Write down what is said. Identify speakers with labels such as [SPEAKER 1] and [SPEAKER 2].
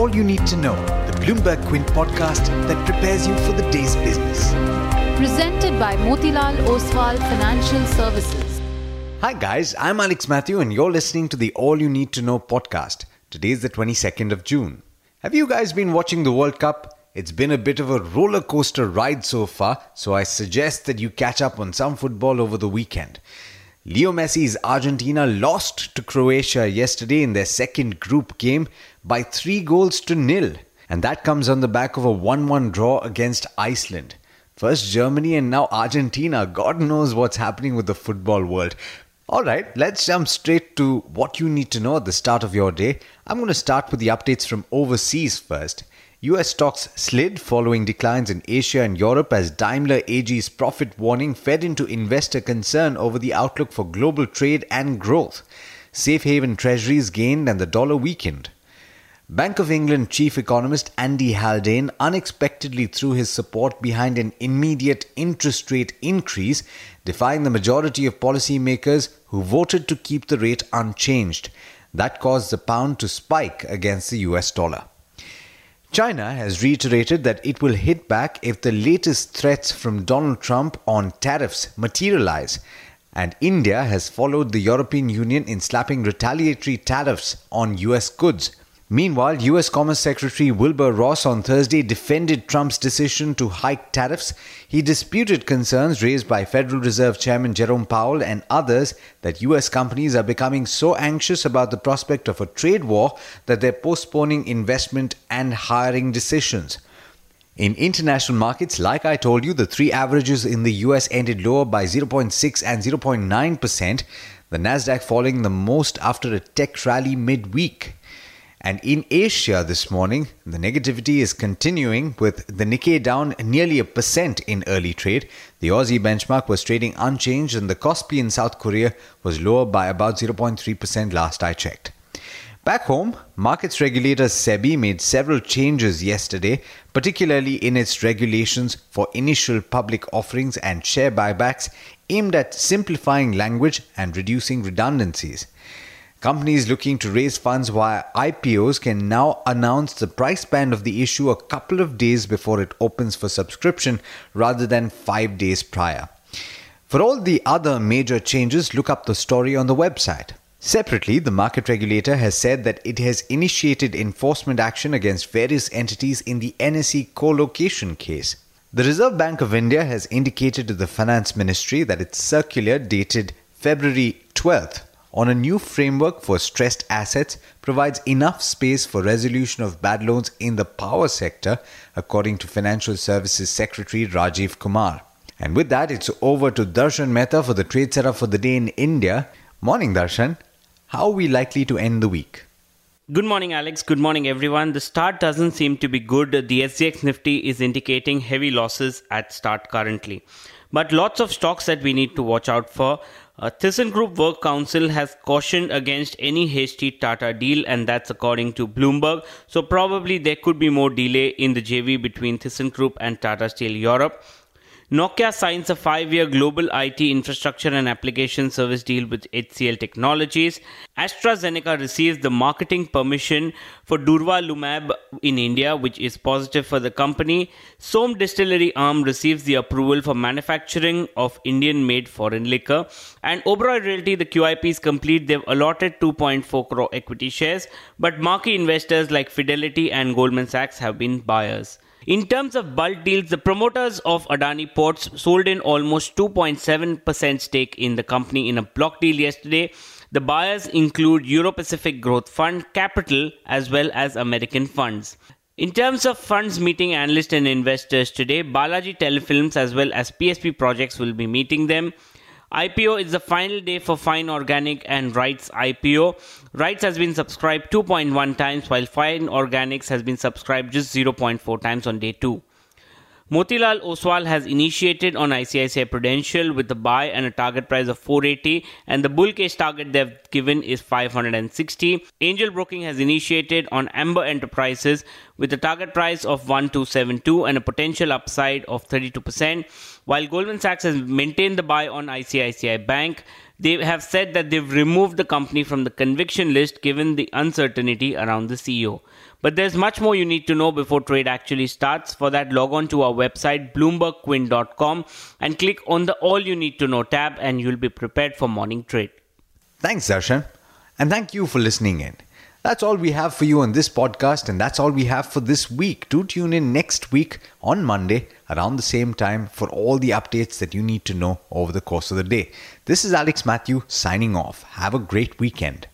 [SPEAKER 1] All You Need to Know, the Bloomberg Quint podcast that prepares you for the day's business.
[SPEAKER 2] Presented by Motilal Oswal Financial Services.
[SPEAKER 1] Hi, guys, I'm Alex Matthew, and you're listening to the All You Need to Know podcast. Today is the 22nd of June. Have you guys been watching the World Cup? It's been a bit of a roller coaster ride so far, so I suggest that you catch up on some football over the weekend. Leo Messi's Argentina lost to Croatia yesterday in their second group game by three goals to nil, and that comes on the back of a 1 1 draw against Iceland. First Germany and now Argentina. God knows what's happening with the football world. All right, let's jump straight to what you need to know at the start of your day. I'm going to start with the updates from overseas first. US stocks slid following declines in Asia and Europe as Daimler AG's profit warning fed into investor concern over the outlook for global trade and growth. Safe haven treasuries gained and the dollar weakened. Bank of England chief economist Andy Haldane unexpectedly threw his support behind an immediate interest rate increase, defying the majority of policymakers who voted to keep the rate unchanged. That caused the pound to spike against the US dollar. China has reiterated that it will hit back if the latest threats from Donald Trump on tariffs materialize. And India has followed the European Union in slapping retaliatory tariffs on US goods. Meanwhile, US Commerce Secretary Wilbur Ross on Thursday defended Trump's decision to hike tariffs. He disputed concerns raised by Federal Reserve Chairman Jerome Powell and others that US companies are becoming so anxious about the prospect of a trade war that they're postponing investment and hiring decisions. In international markets, like I told you, the three averages in the US ended lower by 0.6 and 0.9%, the Nasdaq falling the most after a tech rally midweek. And in Asia this morning, the negativity is continuing with the Nikkei down nearly a percent in early trade. The Aussie benchmark was trading unchanged and the Kospi in South Korea was lower by about 0.3% last I checked. Back home, markets regulator SEBI made several changes yesterday, particularly in its regulations for initial public offerings and share buybacks aimed at simplifying language and reducing redundancies. Companies looking to raise funds via IPOs can now announce the price band of the issue a couple of days before it opens for subscription rather than five days prior. For all the other major changes, look up the story on the website. Separately, the market regulator has said that it has initiated enforcement action against various entities in the NSE co-location case. The Reserve Bank of India has indicated to the Finance Ministry that its circular dated February 12th on a new framework for stressed assets provides enough space for resolution of bad loans in the power sector, according to Financial Services Secretary Rajiv Kumar. And with that, it's over to Darshan Mehta for the trade setup for the day in India. Morning, Darshan. How are we likely to end the week?
[SPEAKER 3] Good morning, Alex. Good morning, everyone. The start doesn't seem to be good. The SGX Nifty is indicating heavy losses at start currently. But lots of stocks that we need to watch out for. Uh, ThyssenKrupp Work Council has cautioned against any hasty Tata deal, and that's according to Bloomberg. So, probably there could be more delay in the JV between ThyssenKrupp and Tata Steel Europe. Nokia signs a five year global IT infrastructure and application service deal with HCL Technologies. AstraZeneca receives the marketing permission for Durvalumab in India, which is positive for the company. Som Distillery Arm receives the approval for manufacturing of Indian made foreign liquor. And Oberoi Realty, the QIPs complete, they've allotted 2.4 crore equity shares, but marquee investors like Fidelity and Goldman Sachs have been buyers. In terms of bulk deals, the promoters of Adani Ports sold in almost 2.7% stake in the company in a block deal yesterday. The buyers include Euro Pacific Growth Fund, Capital, as well as American funds. In terms of funds meeting analysts and investors today, Balaji Telefilms as well as PSP Projects will be meeting them. IPO is the final day for Fine Organic and RITES IPO. RITES has been subscribed 2.1 times while Fine Organics has been subscribed just 0.4 times on day 2. Motilal Oswal has initiated on ICICI Prudential with a buy and a target price of 480 and the bull case target they've given is 560. Angel Broking has initiated on Amber Enterprises with a target price of 1272 and a potential upside of 32%, while Goldman Sachs has maintained the buy on ICICI Bank. They have said that they've removed the company from the conviction list given the uncertainty around the CEO. But there's much more you need to know before trade actually starts. For that, log on to our website, bloombergquint.com, and click on the All You Need to Know tab, and you'll be prepared for morning trade.
[SPEAKER 1] Thanks, Darshan. And thank you for listening in. That's all we have for you on this podcast, and that's all we have for this week. Do tune in next week on Monday around the same time for all the updates that you need to know over the course of the day. This is Alex Matthew signing off. Have a great weekend.